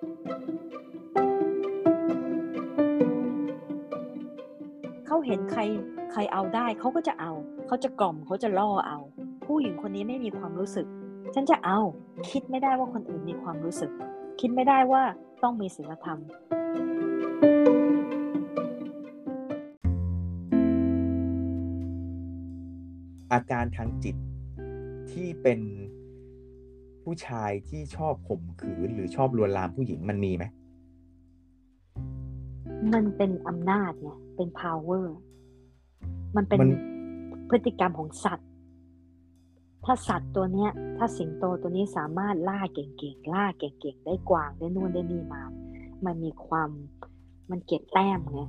เขาเห็นใครใครเอาได้เขาก็จะเอา เขาจะกล่อมเขาจะล่อเอา ผู้หญิงคนนี้ไม่มีความรู้สึก ฉันจะเอา คิดไม่ได้ว่าคนอื่นมีความรู้สึก คิดไม่ได้ว่าต้องมีศีลธรรมอาการทางจิตที่เป็น ผู้ชายที่ชอบข่มขืนหรือชอบลวนลามผู้หญิงมันมีไหม มันเป็นอำนาจไงเป็น power มันเป็นมันพฤติกรรมของสัตว์ ถ้าสัตว์ตัวเนี้ย ถ้าสิงโตตัวนี้สามารถล่าเก่งๆ ล่าเก่งๆ ได้กวางได้นู่นได้นี่มา มันมีความมันเก็บแต้มไง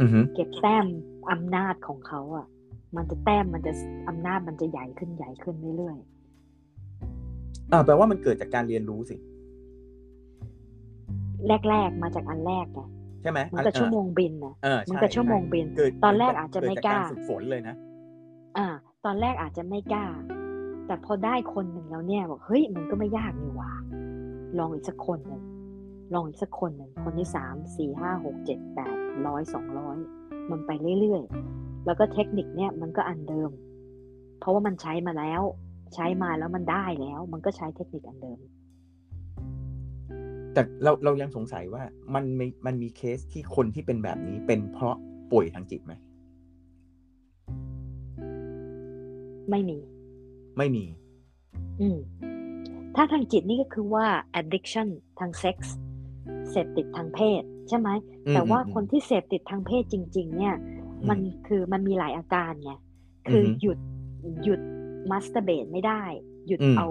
อือฮึเก็บแต้มอำนาจของเขาอะ มันจะแต้มมันจะอำนาจมันจะใหญ่ขึ้นใหญ่ขึ้นเรื่อย อ่าแปลว่ามันเกิดจากการเรียนรู้สิๆแรกๆมาจากอันแรกไงใช่ไหมมันกับชั่วโมงบินนะเออมันใช่กับชั่วโมงบินเกิดตอนแรกอาจจะไม่เดกล้าฝึกฝนเลยนะอ่า ตอนแรกอาจจะไม่กล้า แต่พอได้คนหนึ่งแล้วเนี่ยบอกเฮ้ยมันก็ไม่ยากนี่หว่าลองอีกสักคนหนึ่งลองอีกสักคนหนึ่งคนที่สามสี่ห้าหกเจ็ดแปดร้อยสองร้อยมันไปเรื่อยๆ แล้วก็เทคนิคเนี่ยมันก็อันเดิม เพราะว่ามันใช้มาแล้ว ใช้มาแล้วมันได้แล้ว มันก็ใช้เทคนิคอันเดิม แต่เราเรายังสงสัยว่ามันมีมันมีเคสที่คนที่เป็นแบบนี้เป็นเพราะป่วยทางจิตไหมไม่มี ไม่มี อืม ถ้าทางจิตนี่ก็คือว่า addiction ทางเซ็กส์เสพติดทางเพศ ใช่ไหมอืมแต่ว่าอืมคนที่เสพติดทางเพศจริง ๆ เนี่ยอืมมันคือมันมีหลายอาการไง คือออฮึหยุดหยุด masturbate ไม่ได้ หยุดอืมเอา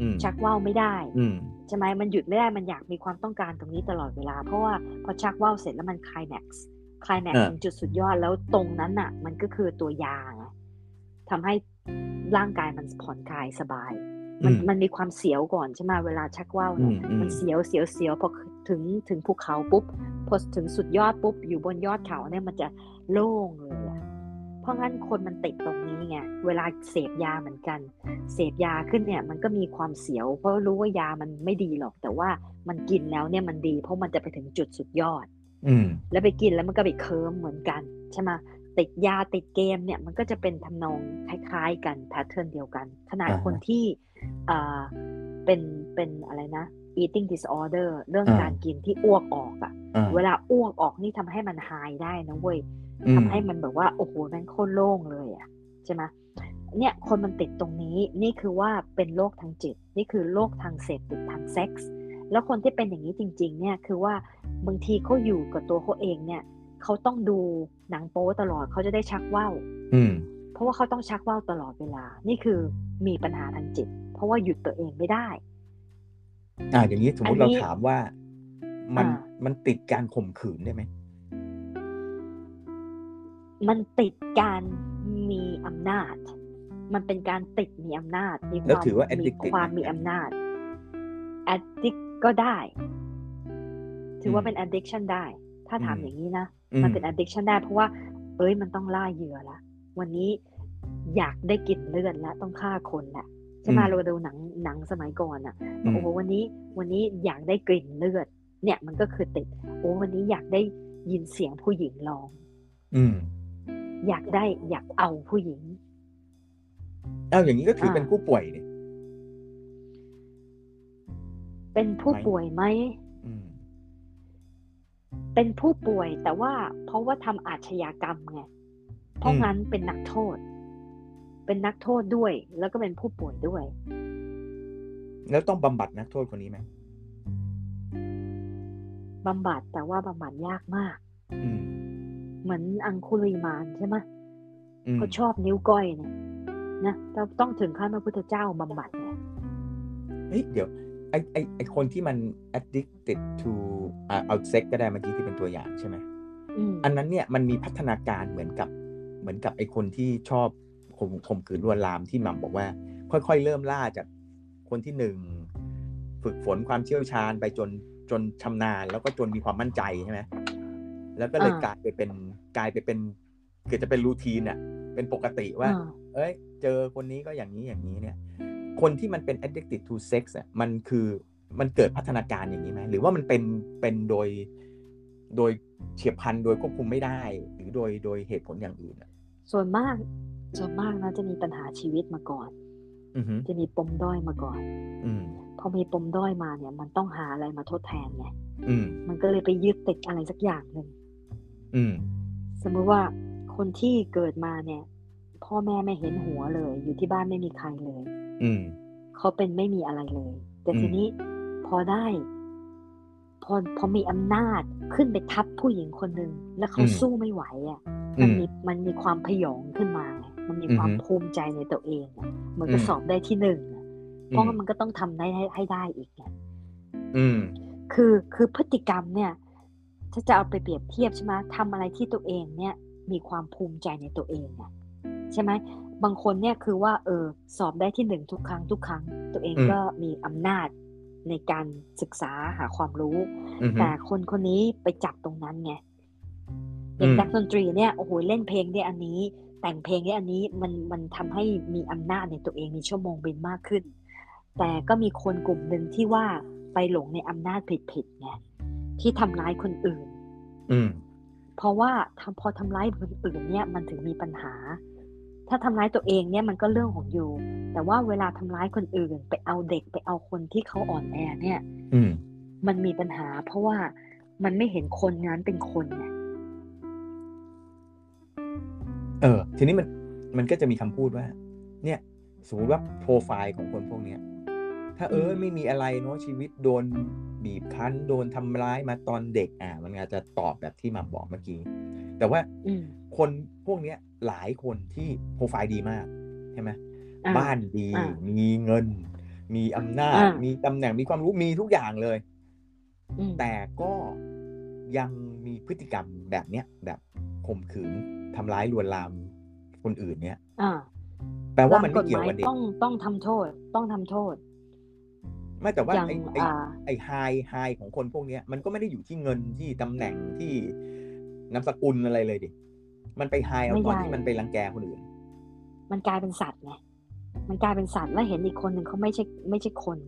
อืมชักว่าวไม่ได้อืมใช่ไหมมันหยุดไม่ได้มันอยากมีความต้องการตรงนี้ตลอดเวลา เพราะว่าพอชักว่าวเสร็จแล้วมัน climax climax อ่าถึงจุดสุดยอดแล้วตรงนั้นน่ะ มันก็คือตัวยาไงทำให้ร่างกายมันผ่อนคลายสบาย มันอืมมันมีความเสียวก่อนใช่ไหมเวลาชักว่าวเนี่ยอืมอืมมันเสียวเสียวเสียวพอถึงถึงภูเขาปุ๊บพอถึงสุดยอดปุ๊บอยู่บนยอดเขาเนี่ยมันจะโล่งเลยอะ เพราะงั้นคนมันติดตรงนี้ไงเวลาเสพยาเหมือนกัน เสพยาขึ้นเนี่ยมันก็มีความเสียว เพราะรู้ว่ายามันไม่ดีหรอก แต่ว่ามันกินแล้วเนี่ยมันดี เพราะมันจะไปถึงจุดสุดยอด อืมแล้วไปกินแล้วมันก็ไปเคิร์มเหมือนกันใช่ไหมติดยาติดเกมเนี่ยมันก็จะเป็นทำนองคล้ายๆกัน pattern เดียวกัน ขนาดอ่าฮะคนที่อ่าเป็นเป็นอะไรนะ eating disorder เรื่องอ่าการกินที่อ้วกออกอะอ่าเวลาอ้วกออกนี่ทำให้มันหายได้นะเว้ยอืม ทำให้มันแบบว่าโอ้โหแม่งโคตรโล่งเลยอะใช่ไหมเนี่ยคนมันติดตรงนี้นี่คือว่าเป็นโรคทางจิต นี่คือโรคทางเสพติดทางเซ็กส์แล้วคนที่เป็นอย่างนี้จริง ๆ เนี่ยคือว่าบางทีเขาอยู่กับตัวเขาเองเนี่ยเขาต้องดูหนังโป๊ตลอดเขาจะได้ชักว่าวอืมเพราะว่าเขาต้องชักว่าวตลอดเวลา นี่คือมีปัญหาทางจิต เพราะว่าหยุดตัวเองไม่ได้ อ่าอย่างนี้สมมติอัเรานนี้ถามว่า มันอ่ามันติดการข่มขืนได้ไหม มันติดการมีอำนาจ มันเป็นการติดมีอำนาจมีคแล้ววามถือว่ามี addicted ความไหมมีอำนาจ addict ก็ได้ ถือว่าเป็น addiction ได้ ถ้าถามอืมอย่างนี้นะอืมมันเป็น addiction ได้เพราะว่า เอ้ยมันต้องล่าเหยื่อละ วันนี้อยากได้กลิ่นเลือดละต้องฆ่าคนละใช่ไหมอืมเราดูหนังหนังสมัยก่อนอะอืมโอ้โหวันนี้วันนี้อยากได้กลิ่นเลือด เนี่ย มันก็คือติด โอ้วันนี้อยากได้ยินเสียงผู้หญิงร้อง อืม อยากได้อยากเอาผู้หญิงอ้าวอย่างนี้ก็ถืออ่าเป็นผู้ป่วยเนี่ยเป็นผู้ไหมป่วยไหมอืมเป็นผู้ป่วยแต่ว่าเพราะว่าทำอาชญากรรมไงเพราะงั้นเป็นนักโทษ เป็นนักโทษด้วย แล้วก็เป็นผู้ป่วยด้วย แล้วต้องบำบัดนักโทษคนนี้ไหมบำบัดแต่ว่าบำบัดยากมาก อืม เหมือนอังคุลิมานใช่ไหมอืมเขาชอบนิ้วก้อยเนี่ยนะเราต้องถึงขั้นพระพุทธเจ้าบำบัดเนี่ยเฮ้ยเดี๋ยวไอไอไอคนที่มัน addicted to อ่าเอาเซ็กก็ได้เมื่อกี้ที่เป็นตัวอย่างใช่ไหมอืมอันนั้นเนี่ยมันมีพัฒนาการเหมือนกับเหมือนกับไอคนที่ชอบข่มข่มขืนลวนลามที่หม่ำบอกว่า ค่อยๆ เริ่มล่าจากคนที่หนึ่งฝึกฝนความเชี่ยวชาญไปจนจนชำนาญแล้วก็จนมีความมั่นใจใช่ไหม แล้วก็เลยอ่ากกลายไปเป็นกลายไปเป็นเกิดจะเป็นรูทีนอะเป็นปกติว่าอ่า เอ้ย เจอคนนี้ก็อย่างนี้อย่างนี้เนี่ย คนที่มันเป็น addicted to sex อะมันคือมันเกิดพัฒนาการอย่างนี้ไหมหรือว่ามันเป็นเป็นโดยโดยเฉียบพลันโดยควบคุมไม่ได้ หรือโดยโดยเหตุผลอย่างอื่นอะส่วนมากส่วนมากนะจะมีปัญหาชีวิตมาก่อนอือฮึจะมีปมด้อยมาก่อน อืมพอมีปมด้อยมาเนี่ย มันต้องหาอะไรมาทดแทนไงอืมมันก็เลยไปยึดติดอะไรสักอย่างหนึ่งอืม สมมติว่าคนที่เกิดมาเนี่ย พ่อแม่ไม่เห็นหัวเลย อยู่ที่บ้านไม่มีใครเลย อืมเขาเป็นไม่มีอะไรเลย แต่อืมทีนี้พอได้ พอพอมีอำนาจขึ้นไปทับผู้หญิงคนหนึ่งแล้วเขาสู้ไม่ไหวอะอืมันมมีมันมีความพยองขึ้นมาไงมันมีอือฮึความภูมิใจในตัวเองอะเหมือนกับอืมสอบได้ที่หนึ่งอะเพราะว่ามันก็ต้องทำได้ให้ให้ได้อีกไงอืมคือคือพฤติกรรมเนี่ย ถ้าจะเอาไปเปรียบเทียบใช่ไหมทำอะไรที่ตัวเองเนี่ยมีความภูมิใจในตัวเองอะใช่ไหมบางคนเนี่ยคือว่าเออสอบได้ที่หนึ่งทุกครั้งทุกครั้ง ตัวเองอืมก็มีอำนาจในการศึกษาหาความรู้อือฮึแต่คนคนนี้ไปจับตรงนั้นไงอย่างอืมนักดนตรีเนี่ยโอ้โหเล่นเพลงได้อันนี้ แต่งเพลงได้อันนี้มันมันทำให้มีอำนาจในตัวเองมีชั่วโมงบินมากขึ้น แต่ก็มีคนกลุ่มหนึ่งที่ว่าไปหลงในอำนาจผิดๆไง ที่ทำร้ายคนอื่น อืม เพราะว่าทำพอทำร้ายคนอื่นเนี่ยมันถึงมีปัญหา ถ้าทำร้ายตัวเองเนี่ยมันก็เรื่องของอยู่ แต่ว่าเวลาทำร้ายคนอื่น ไปเอาเด็กไปเอาคนที่เขาอ่อนแอเนี่ย อืม มันมีปัญหา เพราะว่ามันไม่เห็นคนนั้นเป็นคนไงเออ ทีนี้มันมันก็จะมีคำพูดว่า เนี่ย สมมติว่าโปรไฟล์ของคนพวกเนี้ย ถ้าเออไม่มีอะไรเนาะชีวิตโดนบีบคั้นโดนทำร้ายมาตอนเด็กอะมันอาจจะตอบแบบที่หมาบอกเมื่อกี้ แต่ว่าอืมคนพวกเนี้ยหลายคนที่โปรไฟล์ดีมากใช่ไหมอ่าบ้านดีอ่ามีเงิน มีอำนาจอ่ามีมีตำแหน่งมีความรู้มีทุกอย่างเลยอืมแต่ก็ยังมีพฤติกรรมแบบเนี้ยแบบข่มขืนทำร้ายลวนลามคนอื่นเนี้ยอ่าแปลว่ามันตไม่เกี่ยวกับฎหเด็กต้องต้องทำโทษ ต้องทำโทษ ไม่แต่ว่าอย่างไอ้ไอ้อ่าไอ้ไฮไฮของคนพวกเนี้ย มันก็ไม่ได้อยู่ที่เงินที่ตำแหน่งที่นามสกุลอะไรเลยดิมันไปไฮเอาตอนที่มันไปรังแกคนอื่น มันกลายเป็นสัตว์ไงมันกลายเป็นสัตว์แล้วเห็นอีกคนหนึ่งเขาไม่ใช่ไม่ใช่คน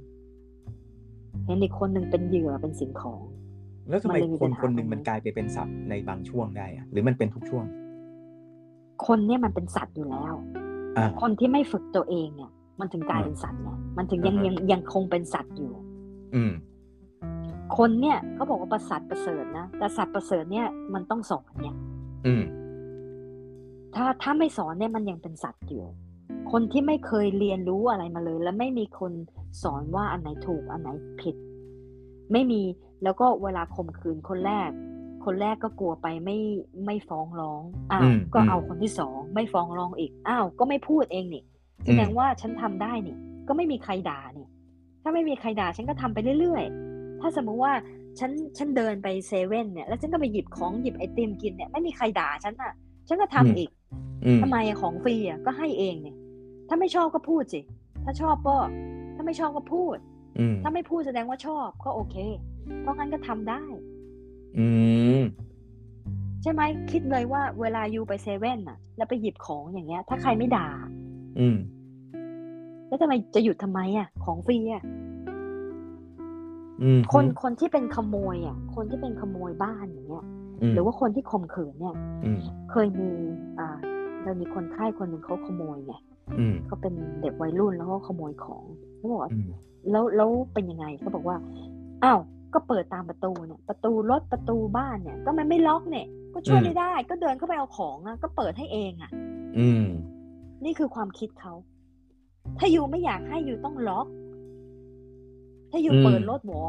เห็นอีกคนหนึ่งเป็นเหยื่อเป็นสิ่งของ แล้วทำไมมันเลยมีคนปัญหาคนหนึ่งตรงนี้มันกลายไปเป็นสัตว์ในบางช่วงได้อะหรือมันเป็นทุกช่วง คนเนี่ยมันเป็นสัตว์อยู่แล้วอ่าคนที่ไม่ฝึกตัวเองเนี่ย มันถึงกลายเป็นสัตว์ไงมันถึงยังอ่าฮะยังยังคงเป็นสัตว์อยู่ อืมคนเนี่ยเขาบอกว่าประสัตว์ประเสริฐนะแต่สัตว์ประเสริฐเนี่ยมันต้องสอนเนี่ย อืมถ้าถ้าไม่สอนเนี่ยมันยังเป็นสัตว์อยู่ คนที่ไม่เคยเรียนรู้อะไรมาเลย และไม่มีคนสอนว่าอันไหนถูกอันไหนผิด ไม่มีแล้วก็เวลาข่มขืนคนแรก คนแรกก็กลัวไปไม่ไม่ฟ้องร้องอ้าวอืมก็อืมเอาคนที่สองไม่ฟ้องร้องอีกอ้าวก็ไม่พูดเองนี่ แสดงว่าฉันทำได้นี่ ก็ไม่มีใครด่านี่ ถ้าไม่มีใครด่าฉันก็ทำไปเรื่อยๆ ถ้าสมมุติว่าฉันฉันเดินไปเซเว่นเนี่ยแล้วฉันก็ไปหยิบของหยิบไอติมกินเนี่ยไม่มีใครด่าฉันอะ ฉันก็ทำอีกอืมทำไมอะของฟรีอะก็ให้เองเนี่ยถ้าไม่ชอบก็พูดสิถ้าชอบก็ถ้าไม่ชอบก็พูดอืมถ้าไม่พูดแสดงว่าชอบก็โอเค เพราะงั้นก็ทำได้ อืมใช่ไหมคิดเลยว่าเวลาอยู่ไปเซเว่นอะแล้วไปหยิบของอย่างเงี้ย ถ้าใครไม่ด่า อืม แล้วทำไมจะหยุดทำไมอะของฟรีอะอืมคนคนที่เป็นขโมยอะคนที่เป็นขโมยบ้านอย่างเงี้ยมหรือว่าคนที่ข่มขืนเนี่ยอืมเคยมีอ่าเรามีคนไข้คนหนึ่งเขาขโมยไงอืมเขาเป็นเด็กวัยรุ่นแล้วก็ขโมยของเขาบอกว่าอืมแล้วแล้วเป็นยังไงเขาบอกว่าอ้าวก็เปิดตามประตูเนี่ย ประตูรถประตูบ้านเนี่ย ก็มันไม่ล็อกเนี่ย ก็ช่วยไม่ได้ ก็เดินเข้าไปเอาของอะ ก็เปิดให้เองอะ อืม นี่คือความคิดเขา ถ้าอยู่ไม่อยากให้อยู่ต้องล็อก ถ้าอยู่อืมเปิดรถหวอ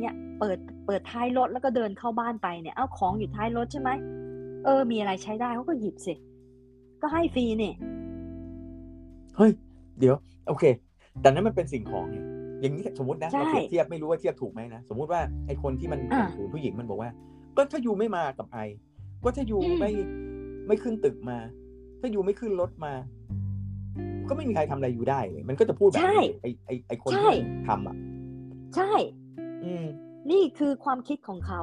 เนี่ยเปิดเปิดท้ายรถแล้วก็เดินเข้าบ้านไปเนี่ย เอาของอยู่ท้ายรถใช่ไหมเออ มีอะไรใช้ได้เขาก็หยิบสิ ก็ให้ฟรีเนี่ยเฮ้ย เดี๋ยว โอเค แต่นั้นมันเป็นสิ่งของไงอย่างนี้สมมตินะใช่เราเปรียบเทียบไม่รู้ว่าเทียบถูกไหมนะ สมมติว่าไอ้คนที่มันอ่าข่มขืนผู้หญิงมันบอกว่า ก็ถ้ายูไม่มากับไอ ก็ถ้ายูอืมไม่ไม่ขึ้นตึกมา ถ้ายูไม่ขึ้นรถมา ก็ไม่มีใครทำอะไรยูได้เลยมันก็จะพูดแบบใช่นี้ไอ้ไอ้ไอ้คนใช่ที่มันทำอะ ใช่ อืมนี่คือความคิดของเขา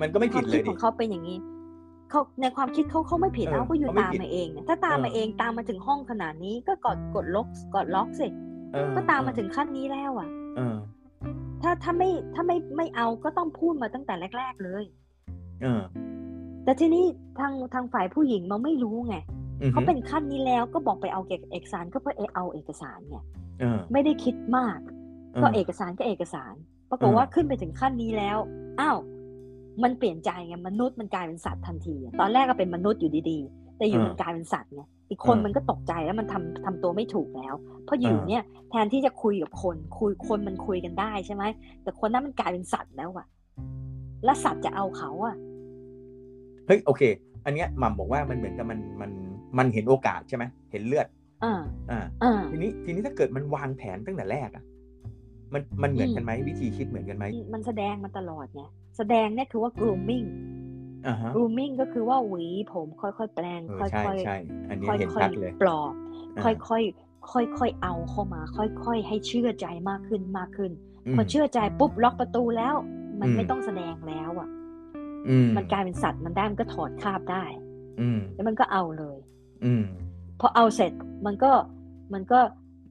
มันก็ไม่คผิวาดมเลคิดยขดิองเขาเป็นอย่างนี้เขาในความคิดเขาเขาไม่ผิดเออเอาก็อยู่เขาไม่ตามผิดมาเองเนี่ยถ้าตามเออมาเองตามมาถึงห้องขนาดนี้ก็กดกดล็อกกดล็อกสิเออก็ตามมาถึงขั้นนี้แล้วอะเออถ้าถ้าถ้าไม่ถ้าไม่ไม่เอาก็ต้องพูดมาตั้งแต่แรก ๆเลย เออ แต่ทีนี้ทางทางฝ่ายผู้หญิงมันไม่รู้ไงอือฮึ เขาเป็นขั้นนี้แล้วก็บอกไปเอาเอกสารก็เพื่อเอาเอกสารไงเออไม่ได้คิดมากเออก็เอกสารก็เอกสาร ปรากฏเออว่าขึ้นไปถึงขั้นนี้แล้วอ้าวมันเปลี่ยนใจไงมนุษย์มันกลายเป็นสัตว์ทันทีอะตอนแรกก็เป็นมนุษย์อยู่ดีๆ แต่อยู่มันกลายเป็นสัตว์ไงอีกคนมันก็ตกใจแล้วมันทำทำตัวไม่ถูกแล้ว เพราะอยู่เนี่ยแทนที่จะคุยกับคน คุยคนมันคุยกันได้ใช่ไหมแต่คนนั้นมันกลายเป็นสัตว์แล้วอะแล้วสัตว์จะเอาเขาอะเฮ้ยโอเค อันเนี้ยหม่ำบอกว่ามันเหมือนกับมันมัน มันเห็นโอกาสใช่ไหมเห็นเลือดอ่าอ่าอ่าทีนี้ทีนี้ถ้าเกิดมันวางแผนตั้งแต่แรกอะมันมันเหมือนกันไหมวิธีคิดเหมือนกันไหมมันแสดงมาตลอดไงแสดงเนี่ยคือว่า grooming อ่าฮะ grooming ก็คือว่าหวีผมค่อยๆแปลงเออค่ใช่อยใช่อันนี้ๆค่อยเห็นๆชัดเลยปลอบอ่าค่อยๆค่อยๆเอาเข้ามา ค่อยๆ ให้เชื่อใจมากขึ้นมากขึ้นอืมพอเชื่อใจปุ๊บล็อกประตูแล้ว มันอืมไม่ต้องแสดงแล้วอะอืมันกลายเป็นสัตว์มันได้มันก็ถอดคราบได้อืมแล้วมันก็เอาเลย อืมพอเอาเสร็จมันก็มันก็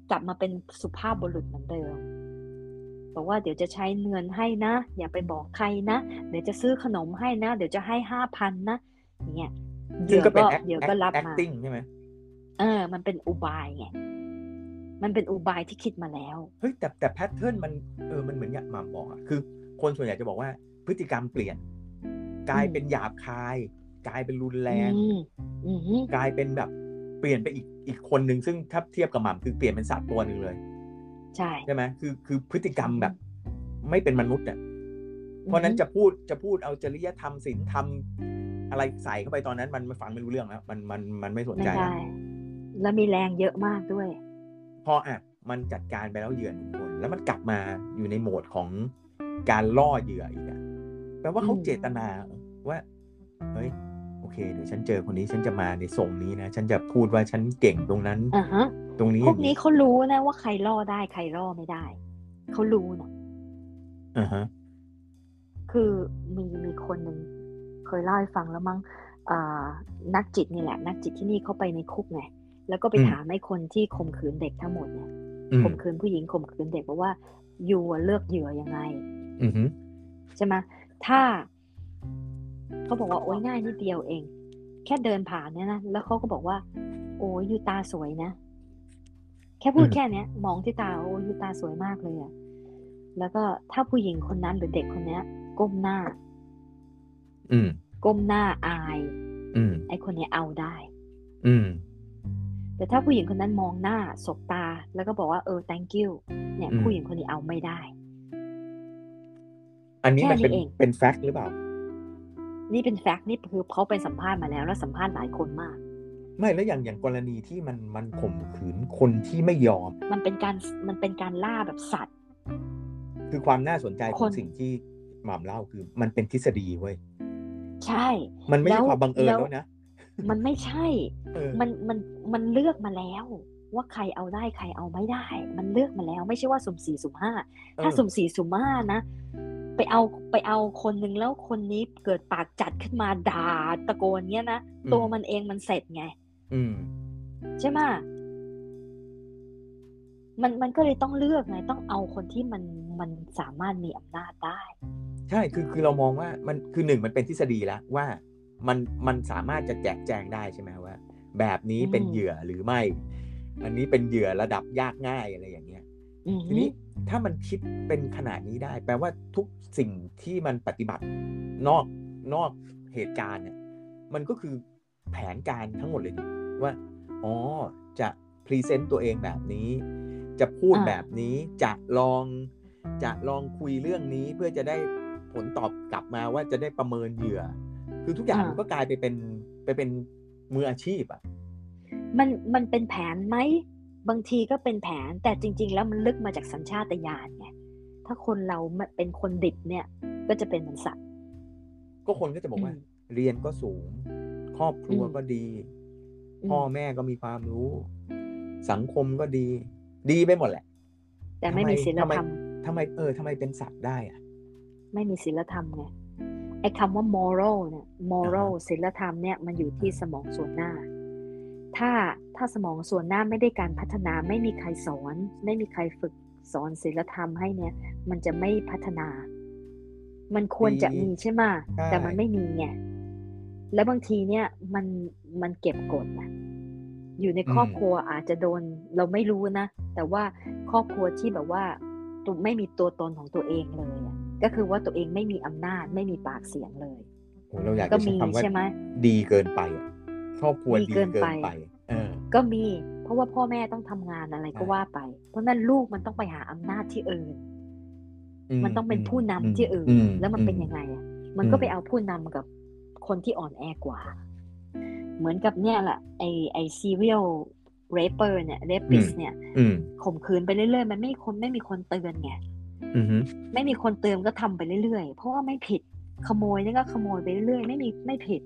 กลับมาเป็นสุภาพบุรุษเหมือนเดิมบอกว่าเดี๋ยวจะใช้เงินให้นะ อย่าไปบอกใครนะ เดี๋ยวจะซื้อขนมให้นะ เดี๋ยวจะให้ห้าพันนะอย่างเงี้ยซึ่งก็เป็นเดี๋ยว act- เดี๋ยวก็ act- รับมา acting ใช่ไหมเออ มันเป็นอุบายไงมันเป็นอุบายที่คิดมาแล้วเฮ้ยแต่แต่แพทเทิร์นมันเออมันเหมือนอย่างหม่ำบอกอะคือ คนส่วนใหญ่จะบอกว่าพฤติกรรมเปลี่ยน กลายอืมเป็นหยาบคาย กลายเป็นรุนแรงอืมอืมกลายเป็นแบบเปลี่ยนไปอีกอีกคนหนึ่งซึ่งถ้าเทียบกับหม่ำคือเปลี่ยนเป็นสัตว์ตัวหนึ่งเลย ใช่ใช่ไหมคือคือพฤติกรรมแบบ ไม่เป็นมนุษย์อะเพราะฉะนั้นจะพูดจะพูดเอาจริยธรรมศีลธรรมอะไรใส่เข้าไปตอนนั้น มันมันฟังไม่รู้เรื่องแล้วมันมันมันไม่สนไม่ใจได้แล้วแล้วมีแรงเยอะมากด้วย พออะมันจัดการไปแล้วเหยื่อหนึ่งคน แล้วมันกลับมาอยู่ในโหมดของการล่อเหยื่ออีกอะแปลว่าเขาอืมเจตนาว่า เฮ้ยโอ เคเดี๋ยวฉันเจอคนนี้ฉันจะมาในทรงนี้นะฉันจะพูดว่าฉันเก่งตรงนั้นอ่าฮะตรงนี้พวกนี้เขารู้นะว่าใครล่อได้ใครล่อไม่ได้เขารู้นะอ่าฮะคือมีมีคนหนึ่งเคยเล่าให้ฟังแล้วมั้งอ่านักจิตนี่แหละ นักจิตที่นี่เขาไปในคุกไงแล้วก็ไปถามให้คนที่ข่มขืนเด็กทั้งหมดเนี่ยอืมข่มขืนผู้หญิงข่มขืนเด็กบอกว่ายูอะเลือกเหยื่อยังไงอือฮึใช่ไหมถ้า เขาบอกว่าโอ้ยง่ายนิดเดียวเอง แค่เดินผ่านเนี่ยนะแล้วเขาก็บอกว่า โอ้ยยูตาสวยนะแค่พูดแค่เนี้ย มองที่ตาโอ้ยยูตาสวยมากเลยอะแล้วก็ถ้าผู้หญิงคนนั้นหรือเด็กคนเนี้ย ก้มหน้า อืม ก้มหน้าอาย อืม ไอคนเนี้ยเอาได้ อืม แต่ถ้าผู้หญิงคนนั้นมองหน้าสบตา แล้วก็บอกว่าเออ thank you เนี่ยอืมผู้หญิงคนนี้เอาไม่ได้ อันนี้มันเป็นแค่นี้เองเป็นแฟกต์หรือเปล่า นี่เป็นแฟกต์นี่คือเขาไปสัมภาษณ์มาแล้วแล้วสัมภาษณ์หลายคนมาก ไม่แล้วอย่างอย่างกรณีที่มันมันข่มขืนคนที่ไม่ยอม มันเป็นการมันเป็นการล่าแบบสัตว์ คือความน่าสนใจขคองนสิ่งที่หม่ำเล่าคือ มันเป็นทฤษฎีเว้ยใช่ มันไม่แล้ใช่วความบังเอิญแล้วแล้วนะมันไม่ใช่เออมันมันมันเลือกมาแล้ว ว่าใครเอาได้ใครเอาไม่ได้ มันเลือกมาแล้ว ไม่ใช่ว่าสุ่มสี่สุ่มห้าถ้าเออสุ่มสี่สุ่มห้านะ ไปเอาไปเอาคนหนึ่งแล้วคนนี้เกิดปากจัดขึ้นมาด่าตะโกนเงี้ยนะตัวมันเองมันเสร็จไง อืม ใช่ไหมมันมันก็เลยต้องเลือกไงต้องเอาคนที่มันมันสามารถมีอำนาจได้ ใช่คือคือเรามองว่ามันคือหนึ่งมันเป็นทฤษฎีแล้วว่ามันมันสามารถจะแจกแจงได้ใช่ไหมว่า แบบนี้เป็นอืมเหยื่อหรือไม่ อันนี้เป็นเหยื่อระดับยากง่ายอะไรอย่างเงี้ยอือ ทีฮึนี้ถ้ามันคิดเป็นขนาดนี้ได้ แปลว่าทุกสิ่งที่มันปฏิบัตินอกนอกเหตุการณ์เนี่ย มันก็คือแผนการทั้งหมดเลยดิว่าอ๋อจะพรีเซนต์ตัวเองแบบนี้ จะพูดแบบนี้จะลองจะลองคุยเรื่องนี้เพื่อจะได้ผลตอบกลับมาว่าจะได้ประเมินเหยื่อ คือทุกอย่างมันก็กลายไปเป็นไปเป็นมืออาชีพอะมันมันเป็นแผนไหม บางทีก็เป็นแผนแต่จริง ๆ แล้วมันลึกมาจากสัญชาตญาณไงถ้าคนเราเป็นคนดิบเนี่ย ก็จะเป็นเหมือนสัตว์ ก็คนก็จะบอกว่าอืมเรียนก็สูง ครอบครัวอืมก็ดีอืมพ่อแม่ก็มีความรู้ สังคมก็ดี ดีไปหมดแหละ แต่ไม่มีศีลทำไมธรรมทำไมเออทำไมเป็นสัตว์ได้อะไม่มีศีลธรรมไงไอ้คำว่า moral เนี่ย moral ศีลธรรมเนี่ยมันอยู่ที่สมองส่วนหน้า ถ้าถ้าสมองส่วนหน้าไม่ได้การพัฒนาไม่มีใครสอน ไม่มีใครฝึกสอนศีลธรรมให้เนี่ย มันจะไม่พัฒนา มันควรจะมีใช่ไหมแต่มันไม่มีไงแล้วบางทีเนี่ยมันมันเก็บกดนะอยู่ในครอบครัวอาจจะโดนเราไม่รู้นะ แต่ว่าครอบครัวที่แบบว่าตัวไม่มีตัวตนของตัวเองเลยก็คือว่าตัวเองไม่มีอำนาจไม่มีปากเสียงเลยโอ้เราอยากจะใช้คำว่าดีเกินไป ครอบครัวดีเกินไปเออก็มี เพราะว่าพ่อแม่ต้องทำงานอะไรก็ว่าไป เพราะนั้นลูกมันต้องไปหาอำนาจที่อื่น มันต้องเป็นผู้นำที่อื่น แล้วมันเป็นยังไงอะมันก็ไปเอาผู้นำกับคนที่อ่อนแอกว่า เหมือนกับเนี่ยแหละไอไอซีเรียลเรเปอร์เนี่ยเรปิสเนี่ยข่มขืนไปเรื่อยๆ มันไม่คนไม่มีคนเตือนไงไม่มีคนเตือนก็ทำไปเรื่อยๆ เพราะว่าไม่ผิดขโมยนี่ก็ขโมยไปเรื่อยๆ ไม่มีไม่ผิด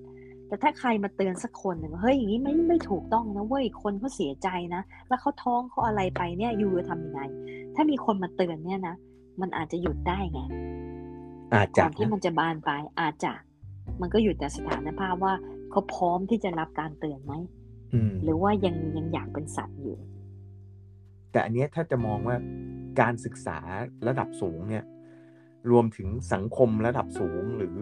แต่ถ้าใครมาเตือนสักคนหนึ่งเฮ้ยอย่างนี้ไม่ไม่ถูกต้องนะเว้ยคนเขาเสียใจนะ แล้วเขาท้องเขาอะไรไปเนี่ยยูจะทำยังไง ถ้ามีคนมาเตือนเนี่ยนะมันอาจจะหยุดได้ไงอาจจะก่อนที่มันจะบานไปอาจจะ มันก็อยู่แต่สถานภาพว่าเขาพร้อมที่จะรับการเตือนไหมหรือว่ายังยังอยากเป็นสัตว์อยู่ แต่อันนี้ถ้าจะมองว่าการศึกษาระดับสูงเนี่ย รวมถึงสังคมระดับสูงหรือ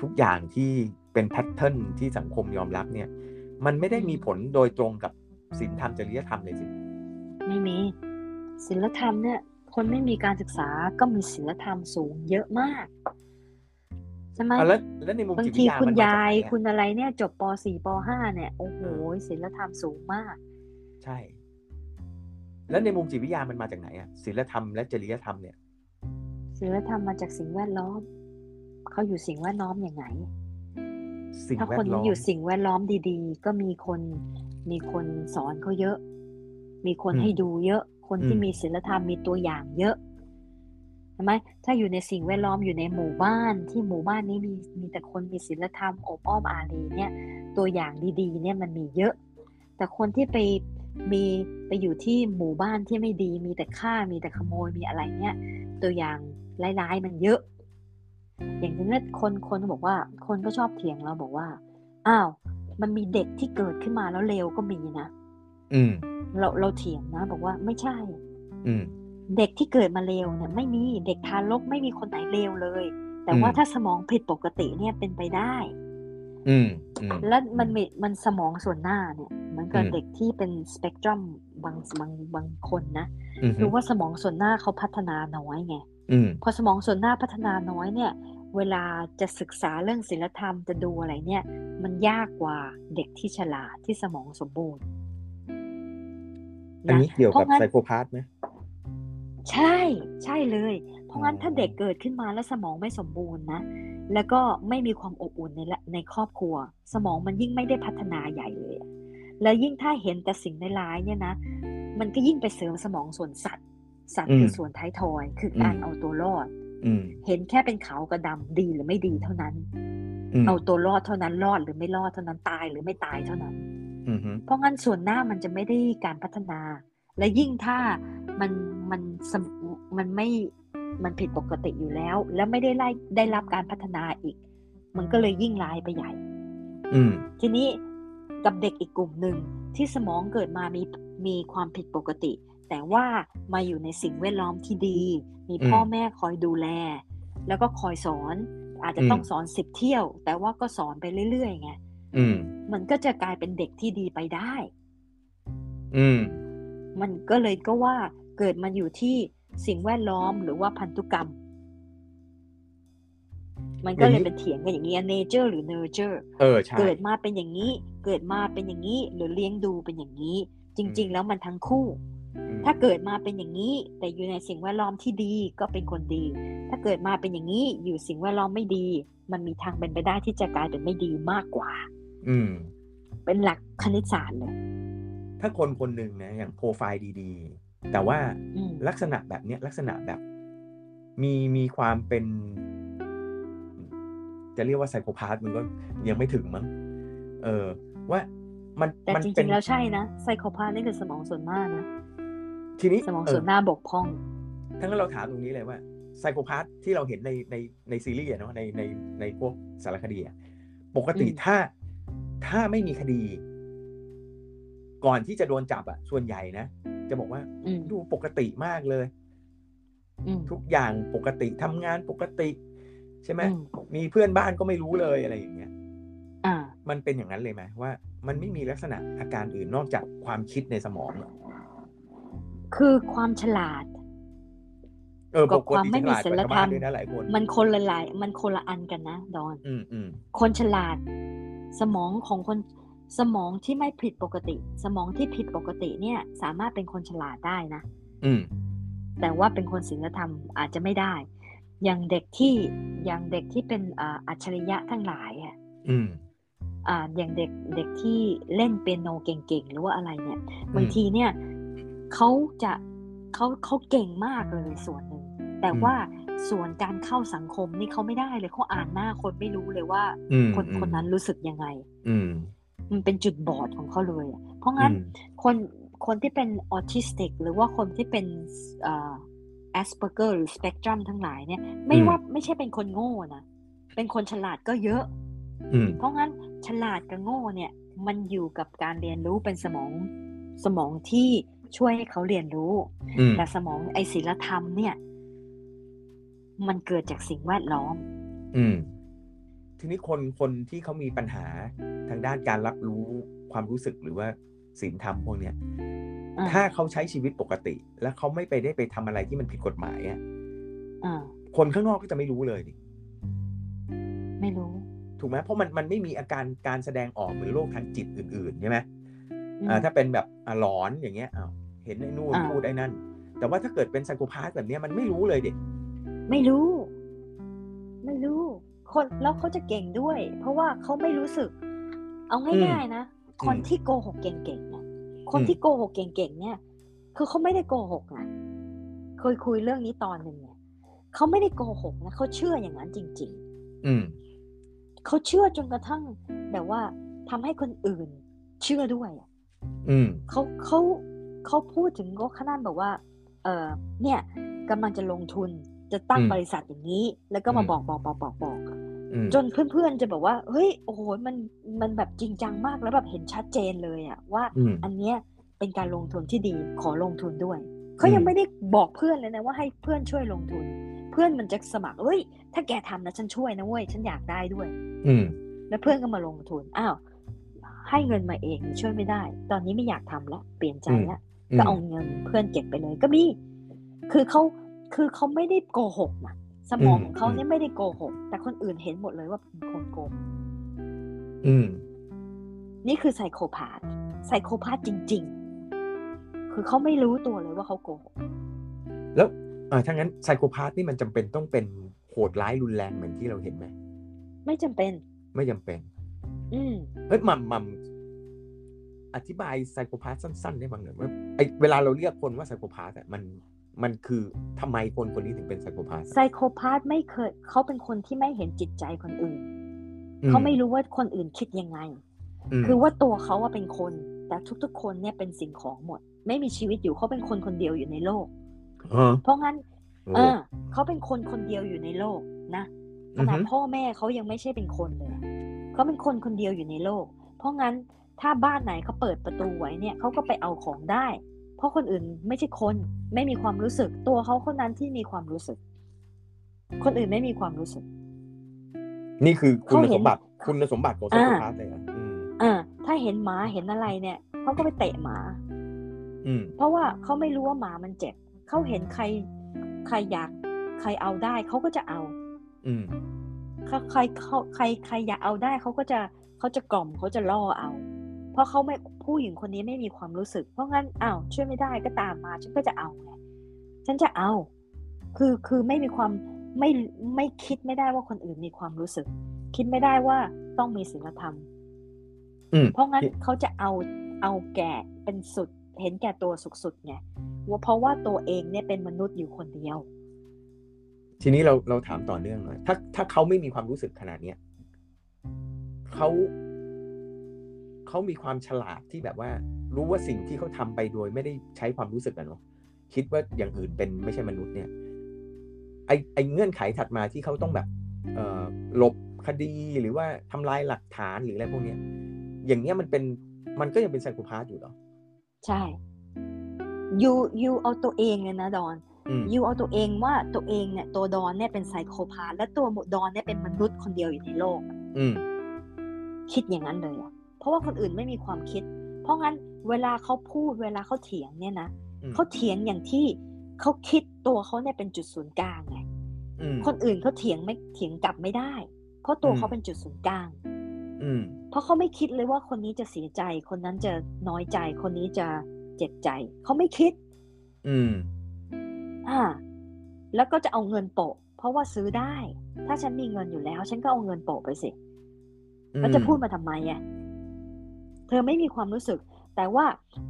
ทุกอย่างที่ เป็นแพทเทิร์นที่สังคมยอมรับเนี่ย มันไม่ได้มีผลโดยตรงกับศีลธรรมจริยธรรมเลยสิ ไม่มีศีลธรรมเนี่ย คนไม่มีการศึกษาก็มีศีลธรรมสูงเยอะมากช่ไหมแล้วแล้วในมุมบางทีคุณยายคุณอะไรเนี่ยจบป .4 ป .5 เนี่ยโอ้โหศิลธรรมสูงมาก ใช่ แล้วในมุมจิตวิทยามันมาจากไหนอะศิลธรรมและจริยธรรมเนี่ยศิลธรรมมาจากสิ่งแวดล้อมเขาอยู่สิ่งแวดล้อมอย่างไง ถ้าคนอยู่สิ่งแวดล้อมดีๆ ก็มีคนมีคนสอนเขาเยอะ มีคนให้ดูเยอะ คนที่มีศิลธรรมมีตัวอย่างเยอะช่ไหมถ้าอยู่ในสิ่งแวดล้อมอยู่ในหมู่บ้านที่หมู่บ้านนี้มีมีแต่คนมีศีลธรรมอบอ้อมอารีเนี่ย ตัวอย่างดีๆ เนี่ยมันมีเยอะ แต่คนที่ไปมีไปอยู่ที่หมู่บ้านที่ไม่ดี มีแต่ฆ่ามีแต่ขโมยมีอะไรเนี่ย ตัวอย่างร้ายๆมันเยอะ อย่างเช่นคนคนบอกว่า คนก็ชอบเถียงเราบอกว่า อ้าว มันมีเด็กที่เกิดขึ้นมาแล้วเลวก็มีนะอืม เราเราเถียงนะ บอกว่าไม่ใช่ อืม เด็กที่เกิดมาเลวเนี่ย ไม่มีเด็กทารกไม่มีคนไหนเลวเลย แต่ว่าถ้าสมองผิดปกติเนี่ยเป็นไปได้ อืมแล้วมันมีมันสมองส่วนหน้าเนี่ยเหมือนกับเด็กที่เป็นสเปกตรัมบางบางบางคนนะรู้ว่าสมองส่วนหน้าเขาพัฒนาน้อยไง พอสมองส่วนหน้าพัฒนาน้อยเนี่ย เวลาจะศึกษาเรื่องศีลธรรมจะดูอะไรเนี่ย มันยากกว่าเด็กที่ฉลาดที่สมองสมบูรณ์อันนี้เกี่ยวกับ psychopath ไหมใช่ใช่เลย เพราะงั้นถ้าเด็กเกิดขึ้นมาแล้วสมองไม่สมบูรณ์นะแล้วก็ไม่มีความอบอุ่นในในครอบครัว สมองมันยิ่งไม่ได้พัฒนาใหญ่เลย แล้วยิ่งถ้าเห็นแต่สิ่งร้ายเนี่ยนะ มันก็ยิ่งไปเสริมสมองส่วนสัตว์ สัตว์คือส่วนท้ายทอย คือการเอาตัวรอดเห็นแค่เป็นขาวกับดาดีหรือไม่ดีเท่านั้น เอาตัวรอดเท่านั้นรอดหรือไม่รอดเท่านั้นตายหรือไม่ตายเท่านั้นเพราะงั้นส่วนหน้ามันจะไม่ได้การพัฒนา และยิ่งถ้ามันมันมันไม่มันผิดปกติอยู่แล้ว แล้วไม่ได้ไล่ได้รับการพัฒนาอีก มันก็เลยยิ่งร้ายไปใหญ่อืมทีนี้กับเด็กอีกกลุ่มหนึ่งที่สมองเกิดมามีมีความผิดปกติ แต่ว่ามาอยู่ในสิ่งแวดล้อมที่ดี มีพ่อแม่คอยดูแล แล้วก็คอยสอนอาจจะต้องสอนสิบเที่ยว แต่ว่าก็สอนไปเรื่อยๆไงมันก็จะกลายเป็นเด็กที่ดีไปได้ อืม มันก็เลยก็ว่าเกิดมาอยู่ที่สิ่งแวดล้อมหรือว่าพันธุกรรม มันก็เลยเป็นเถียงกันอย่างนี้ nature หรือ nurture เออใช่เกิดมาเป็นอย่างนี้ เกิดมาเป็นอย่างนี้ หรือเลี้ยงดูเป็นอย่างนี้ จริง ๆ แล้วมันทั้งคู่ ถ้าเกิดมาเป็นอย่างนี้ แต่อยู่ในสิ่งแวดล้อมที่ดีก็เป็นคนดี ถ้าเกิดมาเป็นอย่างนี้อยู่สิ่งแวดล้อมไม่ดี มันมีทางเป็นไปได้ที่จะกลายเป็นไม่ดีมากกว่า อืม เป็นหลักคณิตศาสตร์เลย ถ้าคนคนหนึ่งนะอย่างโปรไฟล์ดีแต่ว่าลักษณะแบบเนี้ยลักษณะแบบมีมีความเป็น จะเรียกว่าไซโคพาธมันก็ยังไม่ถึงมั้งเออว่ามันแต่จริงๆแล้วใช่นะไซโคพาธนี่คือสมองส่วนหน้านะ ทีนี้สมองส่วนหน้าบกพร่อง ทั้งนั้นเราถามตรงนี้เลยว่าไซโคพาธที่เราเห็นในในในซีรีส์เนาะในในในพวกสารคดีอะปกติถ้าถ้าไม่มีคดี ก่อนที่จะโดนจับอะส่วนใหญ่นะ จะบอกว่าดูปกติมากเลยอืมทุกอย่างปกติทำงานปกติ ใช่ไหมอืมมีเพื่อนบ้านก็ไม่รู้เลยอะไรอย่างเงี้ยอ่ามันเป็นอย่างนั้นเลยไหมว่า มันไม่มีลักษณะอาการอื่นนอกจากความคิดในสมองเหรอ คือความฉลาดเออกัปบกความติไม่ฉมีลาดกศีว่าลชาวธรบ้ารนมด้วยนะหลายคนมันคนละหลาย มันคนละอันกันนะดอนอืมอืมคนฉลาด สมองของคนสมองที่ไม่ผิดปกติ สมองที่ผิดปกติเนี่ย สามารถเป็นคนฉลาดได้นะอืมแต่ว่าเป็นคนศีลธรรมอาจจะไม่ได้ อย่างเด็กที่อย่างเด็กที่เป็นอ่าอัจฉริยะทั้งหลายอะอืมอ่าอย่างเด็กเด็กที่เล่นเปียโนเก่งๆ หรือว่าอะไรเนี่ยบางทีเนี่ย เขาจะเขาเขาเก่งมากเลยส่วนหนึ่งแต่อืมว่าส่วนการเข้าสังคมนี่เขาไม่ได้เลยเขาอ่านหน้าคนไม่รู้เลยว่าอืมคนอืมคนนั้นรู้สึกยังไง อืมมันเป็นจุดบอดของเขาเลยอะเพราะงั้นอืมคนคนที่เป็นออทิสติก หรือว่าคนที่เป็นแอสเปอร์เกอร์หรือสเปกตรัมทั้งหลายเนี่ยไม่อืมว่าไม่ใช่เป็นคนโง่นะ เป็นคนฉลาดก็เยอะอืมเพราะงั้นฉลาดกับโง่เนี่ย มันอยู่กับการเรียนรู้เป็นสมองสมองที่ ช่วยให้เขาเรียนรู้อืมแต่สมองไอศิลธรรมเนี่ย มันเกิดจากสิ่งแวดล้อม อืมทีนี้คนคนที่เขามีปัญหาทางด้านการรับรู้ความรู้สึกหรือว่าศีลธรรมพวกเนี้ยอ่าถ้าเขาใช้ชีวิตปกติ แล้วเขาไม่ไปได้ไปทำอะไรที่มันผิดกฎหมายอะอ่าคนข้างนอกก็จะไม่รู้เลยดิไม่รู้ ถูกไหมเพราะมันมันไม่มีอาการการแสดงออกเหมือนโรคทางจิตอื่นๆใช่ไหมอืมอ่าถ้าเป็นแบบอ่าหลอนอย่างเงี้ยอ้าว เห็นไอ้นู่นอ่าพูดไอ้นั่น แต่ว่าถ้าเกิดเป็นไซโคพาธแบบเนี้ยมันไม่รู้เลยดิไม่รู้ ไม่รู้ คนแล้วเขาจะเก่งด้วย เพราะว่าเขาไม่รู้สึก เอาง่ายๆนะคนที่โกหกเก่งๆเนี่ยคนที่โกหกเก่งๆเนี่ย คือเขาไม่ได้โกหกนะเคยคุยเรื่องนี้ตอนหนึ่งเนี่ยเขาไม่ได้โกหกนะเขาเชื่ออย่างนั้นจริงอืมๆเขาเชื่อจนกระทั่งแบบว่าทำให้คนอื่น เชื่อด้วยอะอืมเขาเขา เขาพูดถึงก็ขนาดแบบว่า เออเนี่ยกำลังจะลงทุนจะตั้งอืมบริษัทอย่างนี้ แล้วก็มาอืมบอกบอกบอกบอกบอกอืมจนเพื่อนๆจะแบบว่า เฮ้ยโอ้โหมันมันแบบจริงจังมากแล้วแบบเห็นชัดเจนเลยอะว่าอืมอันเนี้ยเป็นการลงทุนที่ดีขอลงทุนด้วยเขายังอืมไม่ได้บอกเพื่อนเลยนะว่าให้เพื่อนช่วยลงทุน เพื่อนมันจะสมัครเอ้ย ถ้าแกทำนะฉันช่วยนะเว้ยฉันอยากได้ด้วย อืมแล้วเพื่อนก็มาลงทุนอ้าวให้เงินมาเองช่วยไม่ได้ ตอนนี้ไม่อยากทำแล้วเปลี่ยนใจแล้ว ก็เอาเงินเพื่อนเก็บไปเลยก็มีคือเขาคือเขาไม่ได้โกหกนะสมองอืมของเขาเนี่ยอืมไม่ได้โกหก แต่คนอื่นเห็นหมดเลยว่าเป็นคนโกหกอืมนี่คือไซโคพาธไซโคพาธจริง ๆ คือเขาไม่รู้ตัวเลยว่าเขาโกหกแล้วอ่าถ้างั้นไซโคพาธนี่มันจำเป็นต้องเป็นโหดร้ายรุนแรงเหมือนที่เราเห็นไหมไม่จำเป็น ไม่จำเป็น อืมเฮ้ยหมัมมัม อธิบายไซโคพาธสั้นๆได้บ้างหน่อยว่าไอเวลาเราเรียกคนว่าไซโคพาธอะมันมันคือทำไมคนคนนี้ถึงเป็นไซโคพาธไซโคพาธไม่เคยเขาเป็นคนที่ไม่เห็นจิตใจคนอื่น เขาไม่รู้ว่าคนอื่นคิดยังไงมคือว่าตัวเขาว่าเป็นคน แต่ทุกๆ คนเนี่ยเป็นสิ่งของหมด ไม่มีชีวิตอยู่เขาเป็นคนคนเดียวอยู่ในโลกเออเพราะงั้นโอ้เออเขาเป็นคนคนเดียวอยู่ในโลกนะขนาดอือฮึพ่อแม่เขายังไม่ใช่เป็นคนเลยเขาเป็นคนคนเดียวอยู่ในโลก เพราะงั้น ถ้าบ้านไหนเขาเปิดประตูไว้เนี่ยเขาก็ไปเอาของได้ เพราะคนอื่นไม่ใช่คน ไม่มีความรู้สึก ตัวเขาคนนั้นที่มีความรู้สึก คนอื่นไม่มีความรู้สึก นี่คือคุณเขาเห็สนมบัติคุณสมบัติของไซโคพาธเลยอะอืมอ่าถ้าเห็นหมาเห็นอะไรเนี่ยเขาก็ไปเตะหมา อืม เพราะว่าเขาไม่รู้ว่าหมามันเจ็บเขาเห็นใครใครอยากใครเอาได้เขาก็จะเอา อืมใครใครเขาใครใครอยากเอาได้เขาก็จะเขาจะกล่อมเขาจะล่อเอาเพ ราะเขาไม่ผู้หญิงคนนี้ไม่มีความรู้สึก เพราะงั้นอ้าวช่วยไม่ได้ก็ตามมา ฉันก็จะเอาไงฉันจะเอา คือคือไม่มีความไม่ไม่คิดไม่ได้ว่าคนอื่นมีความรู้สึก คิดไม่ได้ว่าต้องมีศีลธรรมอืมเพราะงั้นเขาจะเอาเอาแก่เป็นสุด เห็นแก่ตัวสุดๆไงว่าเพราะว่าตัวเองเนี่ยเป็นมนุษย์อยู่คนเดียว ทีนี้เราเราถามต่อเนื่องหน่อยถ้าถ้าเขาไม่มีความรู้สึกขนาดเนี้ยเขา เขามีความฉลาดที่แบบว่ารู้ว่าสิ่งที่เขาทำไปโดยไม่ได้ใช้ความรู้สึกอะเนาะคิดว่าอย่างอื่นเป็นไม่ใช่มนุษย์เนี่ยไอไอเงื่อนไขถัดมาที่เขาต้องแบบเอ่อหลบคดีหรือว่าทำลายหลักฐานหรืออะไรพวกเนี้ยอย่างเงี้ยมันเป็นมันก็ยังเป็นไซโคพาธอยู่เหรอ ใช่ยูยูเอาตัวเองเลยนะดอนอืมยูเอาตัวเองว่าตัวเองเนี่ยตัวดอนเนี่ยเป็นไซโคพาธและตัวดอนเนี่ยเป็นมนุษย์คนเดียวอยู่ในโลก อืมคิดอย่างนั้นเลยอะ เพราะว่าคนอื่นไม่มีความคิด เพราะงั้นเวลาเขาพูดเวลาเขาเถียงเนี่ยนะอืมเขาเถียงอย่างที่เขาคิดตัวเขาเนี่ยเป็นจุดศูนย์กลางไงอืมคนอื่นเขาเถียงไม่เถียงกลับไม่ได้ เพราะตัวอืมเขาเป็นจุดศูนย์กลางอืมเพราะเขาไม่คิดเลยว่าคนนี้จะเสียใจ คนนั้นจะน้อยใจ คนนี้จะเจ็บใจ เขาไม่คิด อืม อ่า แล้วก็จะเอาเงินโปะ เพราะว่าซื้อได้ ถ้าฉันมีเงินอยู่แล้ว ฉันก็เอาเงินโปะไปสิแล้วจะพูดมาทำไมอะ เธอไม่มีความรู้สึก แต่ว่า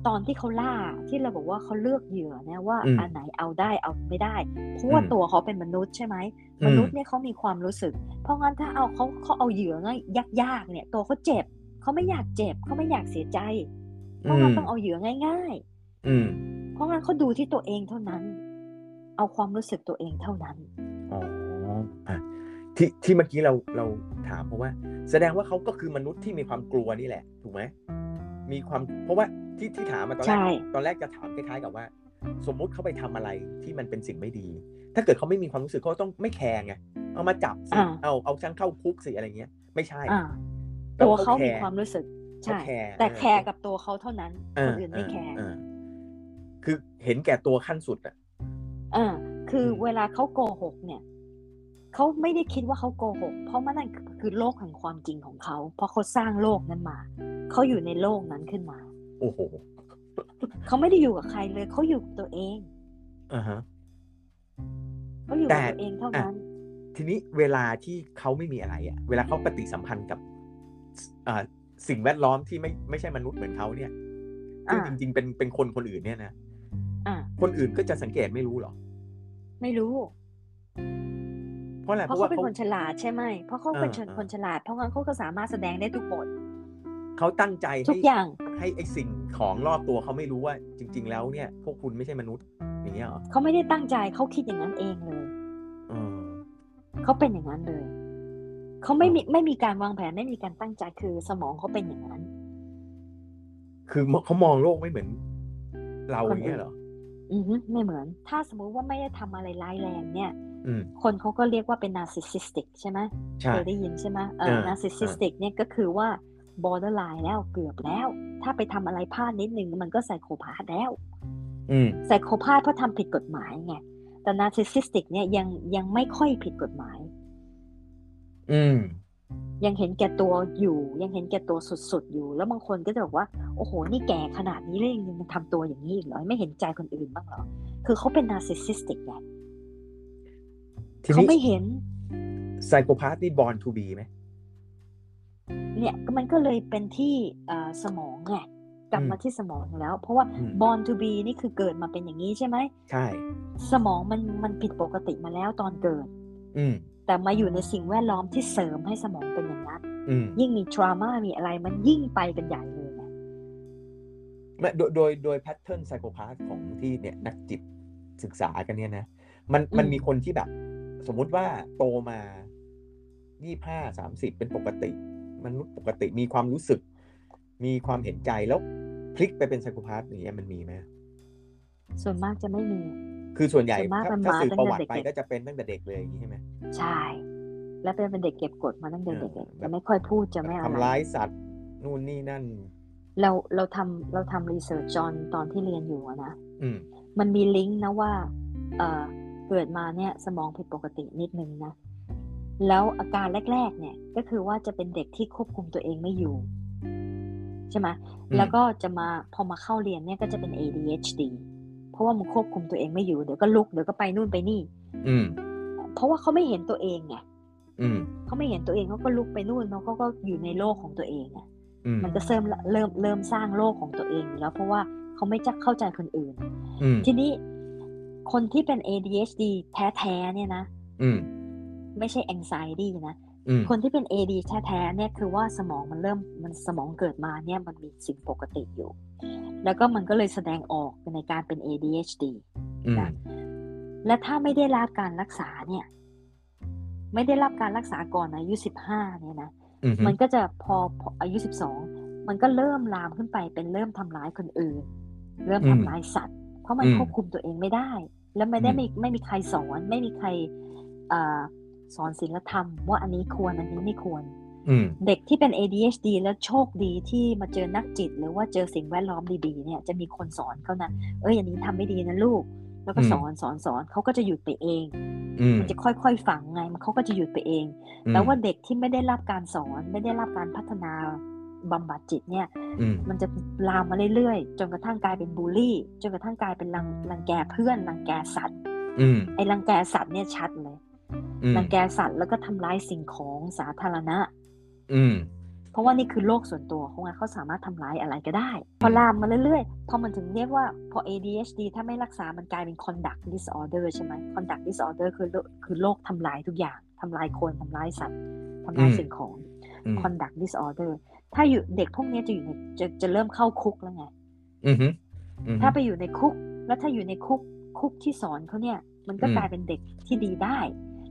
ตอนที่เขาล่าที่เราบอกว่าเขาเลือกเหยื่อเนี่ยว่าอืมอันไหนเอาได้เอาไม่ได้ เพราะว่าอืมตัวเขาเป็นมนุษย์ใช่ไหมอืมมนุษย์เนี่ยเขามีความรู้สึก เพราะงั้นถ้าเอาเขาเขาเอาเหยื่อง่ายยากๆเนี่ย ตัวเขาเจ็บเขาไม่อยากเจ็บเขาไม่อยากเสียใจ เพราะงั้นต้องเอาเหยื่อง่ายอืมๆเพราะงั้นเขาดูที่ตัวเองเท่านั้น เอาความรู้สึกตัวเองเท่านั้นอ๋ออะ ที่ที่เมื่อกี้เราเราถามเพราะว่า แสดงว่าเขาก็คือมนุษย์ที่มีความกลัวนี่แหละ ถูกไหมมีความเพราะว่าที่ที่ถามมาตอนแรใช่กตอนแรกจะถามคล้ายๆกับว่า สมมุติเขาไปทำอะไรที่มันเป็นสิ่งไม่ดี ถ้าเกิดเขาไม่มีความรู้สึกเขาต้องไม่แคร์ไงเอามาจับสิอ่าเอาเอาฉันเข้าคุกสิอะไรเงี้ย ไม่ใช่อ่าแต่ตัวว่าเขาเขาแคร์มีความรู้สึกใช่เขาแคร์แต่เออแคร์กับตัวเขาเท่านั้นคนอื่นไม่แคร์อ่าคือเห็นแก่ตัวขั้นสุดอะอ่าคืออมเวลาเขาโกหกเนี่ย เขาไม่ได้คิดว่าเขาโกหก เพราะมันนั่นคือโลกแห่งความจริงของเขา เพราะเขาสร้างโลกนั้นมา เขาอยู่ในโลกนั้นขึ้นมา โอ้โหเขาไม่ได้อยู่กับใครเลย เขาอยู่กับตัวเองอ่าฮะเขาอยู่แต่กับตัวเองเท่านั้น ทีนี้เวลาที่เขาไม่มีอะไรอะ เวลาเขาปฏิสัมพันธ์กับอ่าสิ่งแวดล้อมที่ไม่ไม่ใช่มนุษย์เหมือนเขาเนี่ยซึ่งอ่าจริง ๆ เป็นเป็นคนคนอื่นเนี่ยนะอ่าคนอื่นก็จะสังเกตไม่รู้หรอ ไม่รู้เพ ราะอะไรเพราะเขาเป็นคนฉลาดใช่ไหมเพราะเขาเป็นเออเออคนฉลาด เพราะงั้นเขาก็สามารถแสดงได้ทุกบทเขาตั้งใจทุให้กอย่างให้ไอสิ่งของรอบตัวเขาไม่รู้ว่า จริง ๆ แล้วเนี่ย พวกคุณไม่ใช่มนุษย์อย่างเงี้ยเหรอเขาไม่ได้ตั้งใจเขาคิดอย่างนั้นเองเลยเออเขาเป็นอย่างนั้นเลยเขาไม่มีไม่มีการวางแผนไม่มีการตั้งใจคือสมองเขาเป็นอย่างนั้น คือเขามองโลกไม่เหมือน เราอย่างเงี้ยเหรออือฮึไม่เหมือน ถ้าสมมุติว่าไม่ได้ทำอะไรร้ายแรงเนี่ยอืม คนเขาก็เรียกว่าเป็น narcissistic ใช่ไหมใช่เคยได้ยินใช่ไหมเออเออ narcissistic เนี่ยก็คือว่า borderline แล้วเกือบแล้ว ถ้าไปทำอะไรพลาดนิดนึงมันก็ไซโคพาธแล้วอืมไซโคพาธเพราะทำผิดกฎหมายไงแต่ narcissistic เนี่ยยังยังไม่ค่อยผิดกฎหมาย อืมยังเห็นแก่ตัวอยู่ ยังเห็นแก่ตัวสุดๆอยู่ แล้วบางคนก็จะบอกว่า โอ้โห นี่แก่ขนาดนี้เลยยังทำตัวอย่างนี้อีกเหรอไม่เห็นใจคนอื่นบ้างเหรอ คือเขาเป็น narcissistic ไงที เขานี้ไม่เห็นไซโคพาธนี่บอลทูบีไหมเนี่ยก็มันก็เลยเป็นที่เอ่อสมองไงกลับอืมมาที่สมองแล้ว เพราะว่าอืม born to be นี่คือเกิดมาเป็นอย่างนี้ใช่ไหมใช่ สมองมันมันผิดปกติมาแล้วตอนเกิด อืมแต่มาอยู่ในสิ่งแวดล้อมที่เสริมให้สมองเป็นอย่างนั้นอืมยิ่งมี trauma มีอะไรมันยิ่งไปกันใหญ่เลยไงไม่โดยโดยโดย pattern psychopath ของที่เนี่ยนักจิตศึกษากันเนี่ยนะ มันมันมีคนที่แบบ สมมุติว่าโตมายี่ห้าสามสิบเป็นปกติ มนุษย์ปกติมีความรู้สึก มีความเห็นใจแล้วพลิกไปเป็นไซโคพาธอย่างเงี้ยมันมีไหมส่วนมากจะไม่มี คือส่วนใหญ่ส่วนมากถ้ามันถ้ามาสืบตั้งประแต่วัติไปเด็กๆก็จะเป็นตั้งแต่เด็กเลยอย่างนี้ใช่ไหมใช่ และเป็นเป็นเด็กเก็บกดมาตั้งแต่เด็กเออๆจะไม่ค่อยพูดจะไม่อะไรทำร้ายสัตว์นู่นนี่นั่น เราเราทำเราทำรีเสิร์ชจอนตอนที่เรียนอยู่อะนะอืมมันมีลิงก์นะว่า เอ่อ เกิดมาเนี่ยสมองผิดปกตินิดนึงนะ แล้วอาการแรกๆเนี่ยก็คือว่าจะเป็นเด็กที่ควบคุมตัวเองไม่อยู่ ใช่ไหมอืมแล้วก็จะมาพอมาเข้าเรียนเนี่ยก็จะเป็น ADHD เพราะว่ามันควบคุมตัวเองไม่อยู่เดี๋ยวก็ลุกเดี๋ยวก็ไปนู่นไปนี่ อืมเพราะว่าเขาไม่เห็นตัวเองไงอืมเขาไม่เห็นตัวเองเขาก็ลุกไปนู่นแล้วเขาก็อยู่ในโลกของตัวเองอะอืมมันก็เริ่มเริ่มเริ่มสร้างโลกของตัวเองอยู่แล้วเพราะว่าเขาไม่จะเข้าใจคนอื่นอืมทีนี้ คนที่เป็น ADHD แท้ๆเนี่ยนะอืมไม่ใช่ anxiety นะอืมคนที่เป็น AD แท้ๆเนี่ยคือว่าสมองมันเริ่มมันสมองเกิดมาเนี่ยมันมีสิ่งปกติอยู่ แล้วก็มันก็เลยแสดงออกในการเป็น ADHD อืมนะและถ้าไม่ได้รับการรักษาเนี่ย ไม่ได้รับการรักษาก่อนอายุ15เนี่ยนะอืมมันก็จะพอพออายุ12มันก็เริ่มลามขึ้นไปเป็นเริ่มทำร้ายคนอื่น เริ่มทำร้ายสัตว์ เพราะมันควบคุมตัวเองไม่ได้ แล้วไม่ได้อืมไม่ไม่มีใครสอน ไม่มีใครเอ่อสอนศีลธรรม ว่าอันนี้ควรอันนี้ไม่ควรอืมเด็กที่เป็น ADHD แล้วโชคดีที่มาเจอนักจิต หรือว่าเจอสิ่งแวดล้อมดีๆเนี่ยจะมีคนสอนเขานะเอ้ยอันนี้ทำไม่ดีนะลูก แล้วก็อืมสอนสอนสอนเขาก็จะหยุดไปเองอืมมันจะค่อยๆฝังไงมันเขาก็จะหยุดไปเองแต่ว่าเด็กที่ไม่ได้รับการสอนไม่ได้รับการพัฒนา บำบัดจิตเนี่ยอืมมันจะลามมาเรื่อยๆ จนกระทั่งกลายเป็นบูลลี่ จนกระทั่งกลายเป็นรังรังแกเพื่อนรังแกสัตว์อืมไอ้รังแกสัตว์เนี่ยชัดเลยอืมรังแกสัตว์แล้วก็ทำร้ายสิ่งของสาธารณะ อืมเพราะว่านี่คือโลกส่วนตัวของไงเขาสามารถทำร้ายอะไรก็ได้ พอลามมาเรื่อยๆ พอมันถึงเรียกว่าพอ ADHD ถ้าไม่รักษามันกลายเป็น conduct disorder ใช่ไหม conduct disorder คือโรคือโรคทำลายทุกอย่างทำลายคนทำลายสัตว์ทำลายอืมสิ่งของอืม conduct disorder ถ้าอยู่เด็กพวกเนี้ยจะอยู่ในจะจะเริ่มเข้าคุกแล้วไงอืมฮึอืมฮึถ้าไปอยู่ในคุก แล้วถ้าอยู่ในคุกคุกที่สอนเขาเนี่ย มันก็อืมกลายเป็นเด็กที่ดีได้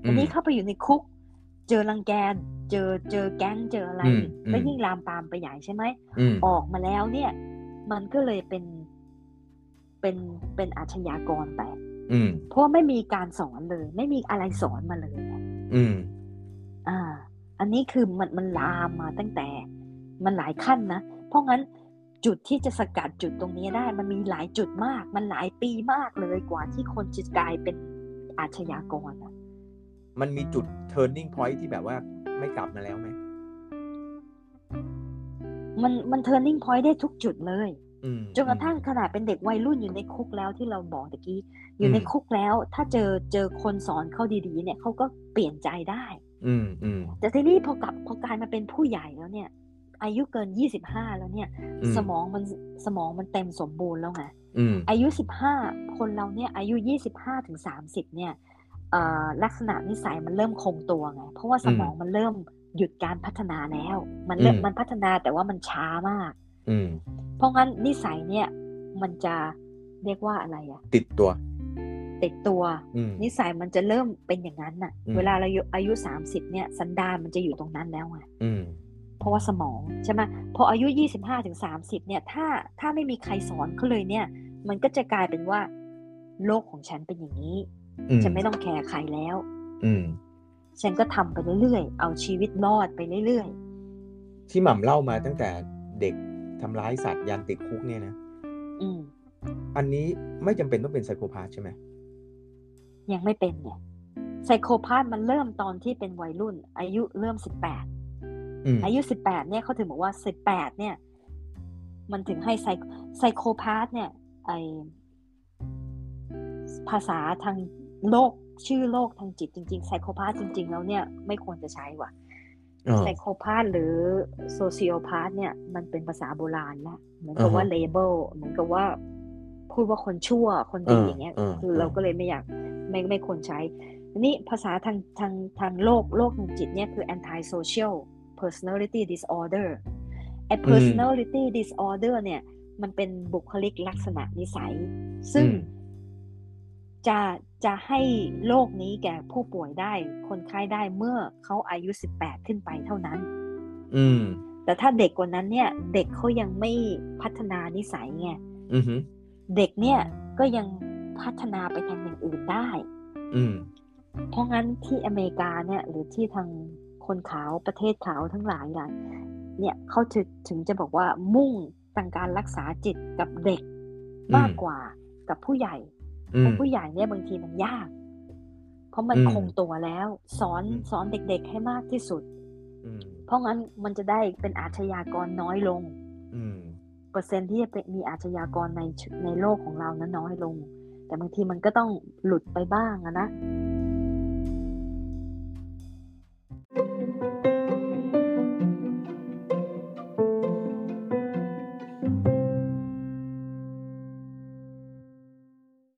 อือันมนี้เข้าไปอยู่ในคุก เจอรังแกเจอเจอแก๊งเจออะไรอืมอีกแล้วอืมยิ่งลามปามไปใหญ่ใช่ไหมอืมออกมาแล้วเนี่ย มันก็เลยเป็นเป็นเป็นอาชญากรไปอืมเพราะว่าไม่มีการสอนเลย ไม่มีอะไรสอนมาเลยอืม อ่า อันนี้คือมันมันลามมาตั้งแต่ มันหลายขั้นนะ เพราะงั้นจุดที่จะสกัดจุดตรงนี้ได้ มันมีหลายจุดมาก มันหลายปีมากเลยกว่าที่คนจะกลายเป็นอาชญากรอะมันมีจุด turning point ที่แบบว่าไม่กลับมาแล้วไหมมันมัน turning point ได้ทุกจุดเลยอืมจนกระทั่งขนาดเป็นเด็กวัยรุ่นอยู่ในคุกแล้วที่เราบอกตะกี้ อยู่ในอืมคุกแล้ว ถ้าเจอเจอคนสอนเขาดีๆ เนี่ยเขาก็เปลี่ยนใจได้ อืมอืมแต่ทีนี้พอกลับพอกลายมาเป็นผู้ใหญ่แล้วเนี่ย อายุเกิน25แล้วเนี่ยอืมสมองมันสมองมันเต็มสมบูรณ์แล้วไงอืมอายุ15คนเราเนี่ยอายุ25ถึง30เนี่ยเอ่อลักษณะนิสัยมันเริ่มคงตัวไง เพราะว่าสมองมันเริ่มหยุดการพัฒนาแล้ว มันเริ่มอืมมันพัฒนาแต่ว่ามันช้ามากอืมเพราะงั้นนิสัยเนี่ยมันจะเรียกว่าอะไรอะติดตัวติดตัวอืมนิสัยมันจะเริ่มเป็นอย่างนั้นน่ะอืมเวลาเราอายุอายุสามสิบเนี่ย สันดานมันจะอยู่ตรงนั้นแล้วไงอืมเพ ราะว่าสมองใช่ไหมพออายุยี่สิบห้าถึงสามสิบเนี่ยถ้าถ้าไม่มีใครสอนเขาเลยเนี่ย มันก็จะกลายเป็นว่า โลกของฉันเป็นอย่างนี้อืมฉันไม่ต้องแคร์ใครแล้วอืมฉันก็ทำไปเรื่อยๆ เอาชีวิตรอดไปเรื่อยที่หม่ำเล่ามาตั้งแต่เด็กทำร้ายสัตว์ยันติดคุกเนี่ยนะๆอืมอันนี้ไม่จำเป็นต้องเป็นไซโคพาธใช่ไหมยังไม่เป็นเนี่ยไซโคพาธมันเริ่มตอนที่เป็นวัยรุ่น อายุเริ่มสิบแปด อืมอายุสิบแปดเนี่ยเขาถึงบอกว่าสิบแปดเนี่ย มันถึงให้ไซไซโคพาธเนี่ยไอภาษาทางโลกชื่อโลกทางจิตจริงๆไซโคพาธจริง ๆ แล้วเนี่ยไม่ควรจะใช้ว่ะอ๋อไซโคพาธหรือโซเชียลพาธเนี่ย มันเป็นภาษาโบราณละเหมือนกับอ่าฮะว่าเลเบลเหมือนกับว่า พูดว่าคนชั่วคนดีอ่าอย่างเงี้ยอ่าคือเราก็เลยไม่อยากไม่ไม่ควรใช้ทีนี้ภาษาทางทางทางโลกโลกทางจิตเนี่ยคือ anti social personality disorder ไอ้ personality disorder เนี่ย มันเป็นบุคลิกลักษณะนิสัย ซึ่งอืมจะจะให้โรคนี้แก่ผู้ป่วยได้ คนไข้ได้เมื่อเขาอายุ 18 ขึ้นไปเท่านั้น อืม แต่ถ้าเด็กกว่านั้นเนี่ย เด็กเขายังไม่พัฒนานิสัยไงอืมฮึเด็กเนี่ยก็ยังพัฒนาไปทางอย่างอื่นได้ อืมเพราะงั้นที่อเมริกาเนี่ย หรือที่ทาง คนขาวประเทศขาวทั้งหลายหลายเนี่ยเขาถึงถึงจะบอกว่ามุ่งทางการรักษาจิตกับเด็กมากกว่ากับผู้ใหญ่อืเพมราะผู้ใหญ่เนี่ยบางทีมันยาก เพราะมันอืมคงตัวแล้ว สอนอืมสอนเด็กๆให้มากที่สุดอืมเพราะงั้นมันจะได้เป็นอาชญากรน้อยลงอืมเปอร์เซ็นต์ที่จะเป็นมีอาชญากรในชุในโลกของเรานั้นน้อยลง แต่บางทีมันก็ต้องหลุดไปบ้างอะนะอ